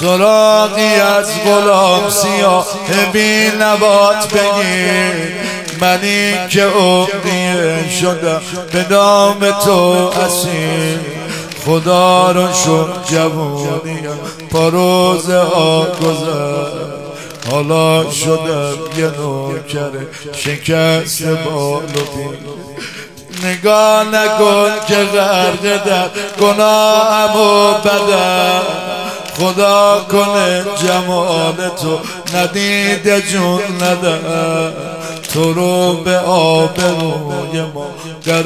سراغی از غلام سیاه بی نبات بگیر. منی که اقدیه شدم به نام تو اسیر. خدا رو شد جوانی پا ها گذر. حالا شدم یه نوکر شکست بالو نگاه نکن که غرق در گناهم و بدم خدا کنه جمال تو ندیده جون نده تو رو به آب روی ما در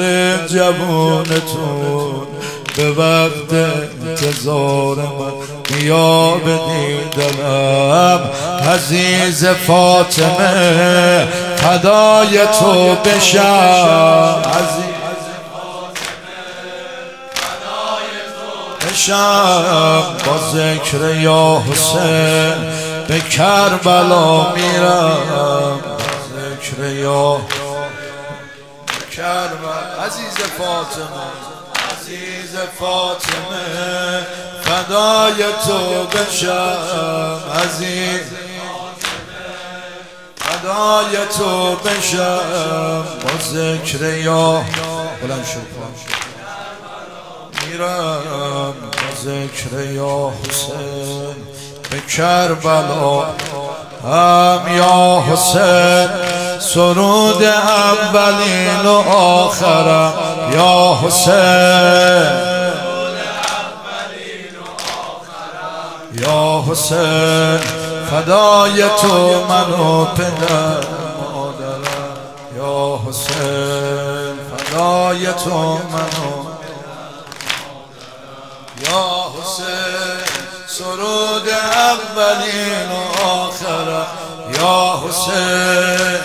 جوانتون به وقت انتظار من بیا به دیدنم عزیز فاطمه فدای تو بشم. بشم با ذکر یا حسین به کربلا میرم. ذکر یا کربلا. عزیز فاطمه عزیز فاطمه فدای تو بشم. عزیز فدای تو بشم. با ذکر یا بلند شد میرم با ذکر یا حسین به کربلا. هم یا حسین سرود اولین و آخرم. یا حسین. یا حسین فدای تو منو پدر مادرم. یا حسین فدای تو منو یا حسین سرود اولین و آخرم یا حسین.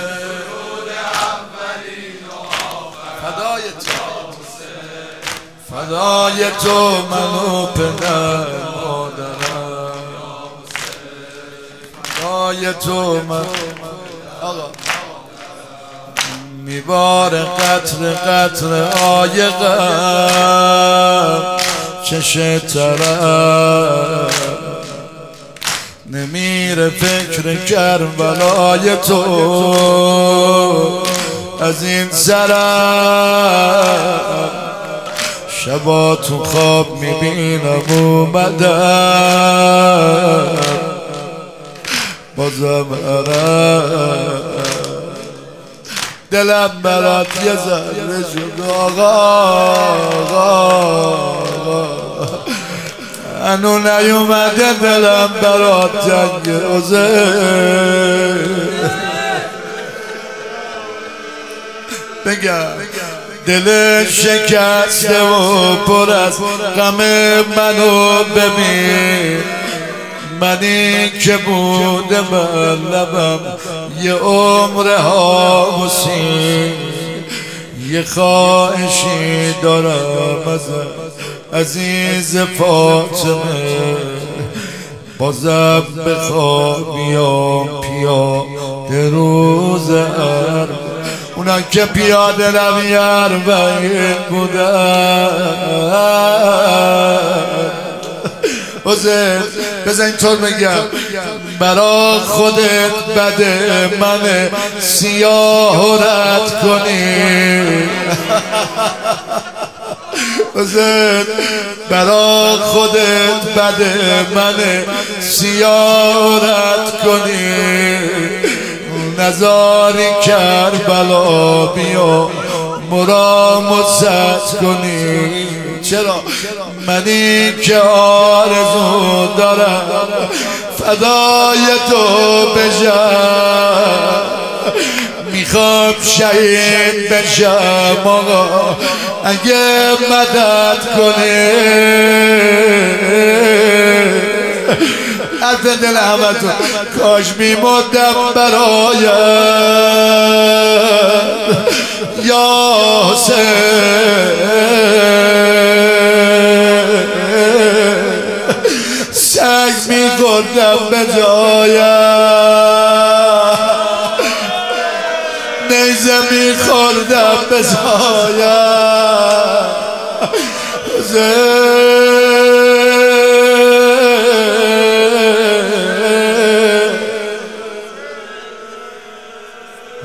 فدای تو. فدای تو منو پدر مادرم. فدای تو من. آقا. میبار قطر قطر آیقم. چش طرف نمیره فکر کربلای تو. از این سرم شبا تو خواب می‌بینم اومدم بازم عرب دلم برات یه ذره شد آقا آقا. انو نیومده دلم برات جنگ بگم دل شکسته و پر از غم منو ببین. منی که بوده من لبم یه عمر ها یه خواهشی دارم از عزیز فاطمه بازم بخوابیام پیا روز عرب. اونا که پیاده روی اربعین بودن. حسین بزن اینطور بگم. برا خودت بده من سیاه رد کنی. حسین برا خودت بده من سیاه رد کنی. نزاری کربلا بیا مرام زد کنی. چرا؟ منی که آرزو دارم فدای تو بشم. می‌خوام شهید بشم آقا اگه مدد کنه. از دل همه تو کاش میمدم برایم. یا حسین میگردم به جایم. میخوردم به سایم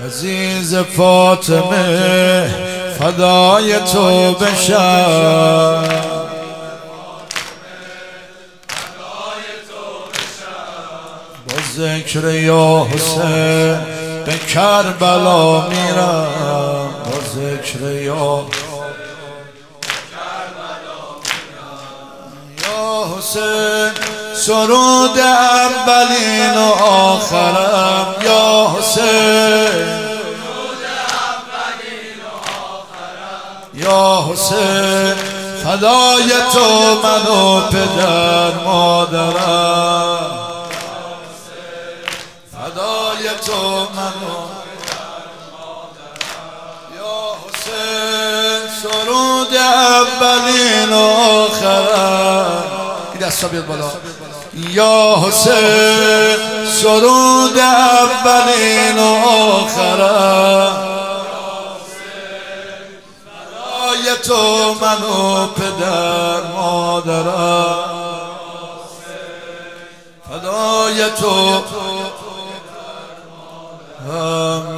عزیز فاطمه فدای تو بشم. ذکر یا حسین به کربلا میرم با ذکر یا یا حسین سرود اولین و آخرم. یا حسین یا حسین فدای تو من و پدر مادرم. تو من و یا حسین سرود اولین و آخرم. این دستا بیاد بالا؟ یا حسین سرود اولین و آخرم. برای تو من و پدر مادرم. فدای تو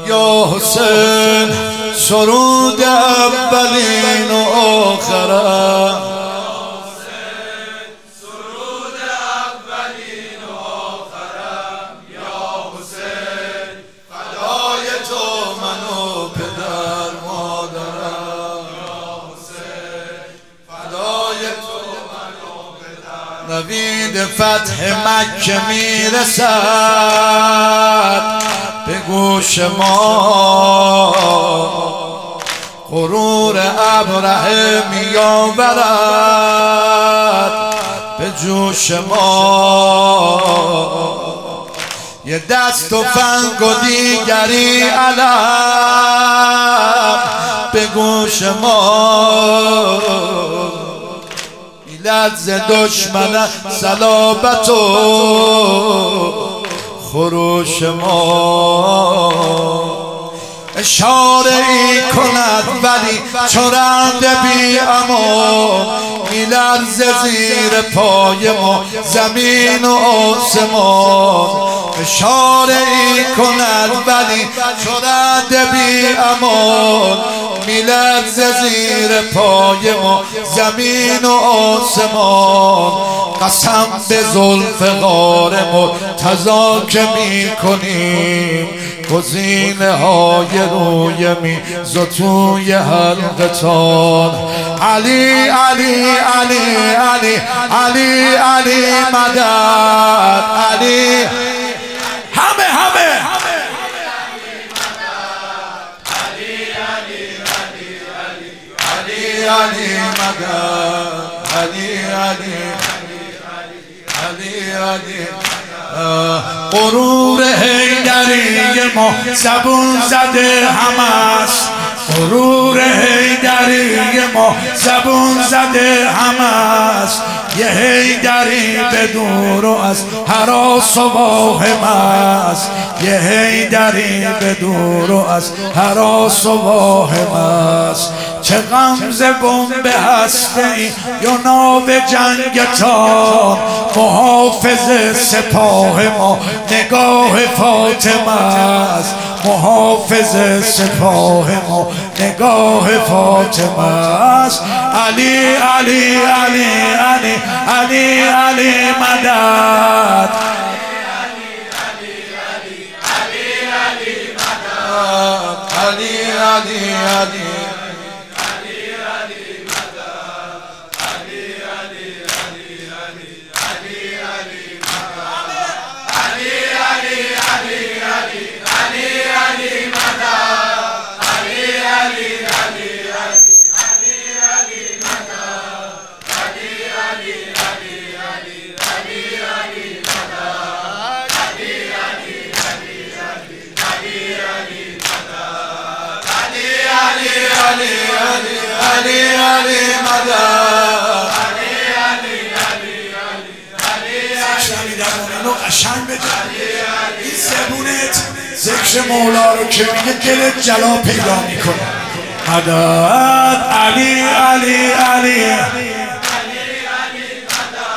یا حسین سرود اولین و آخرم. نوید فتح مکه می‌رسد. به گوش ما. غرور ابرهه میآورد به جوش ما. یه دست و فنگ و دیگری علم به گوش ما. لرز دشمن سلابت و خروش ما اشاره ای کند ولی چرند بی امان میلرز زیر پای ما زمین و آسمان. اشاره ای کند ولی چرند بی امان میلرز زیر پای ما زمین و آسمان. قسم به غار مرتضا که می کنیم گزینه های روی می زتوی حلقتان علی علی علی علی علی علی مدد. علی. همه همه. علی مدد علی علی علی علی غرور هیدری ما زبون زده همست غرور هیدری ما زبون زده همست یه هیدری به دور از حراس و واهم است یه هیدری به دور از حراس و واهم است چه غمز بمب هسته ای یا ناب جنگتان محافظ سپاه ما نگاه فاطمه است. محافظ سپاه ما نگاه فاطمه است علی علی علی علی علی علی مدد علی علی علی قشنگ ذکر مولا رو که میگه دلت جلا پیدا می‌کنه مدد علی علی علی.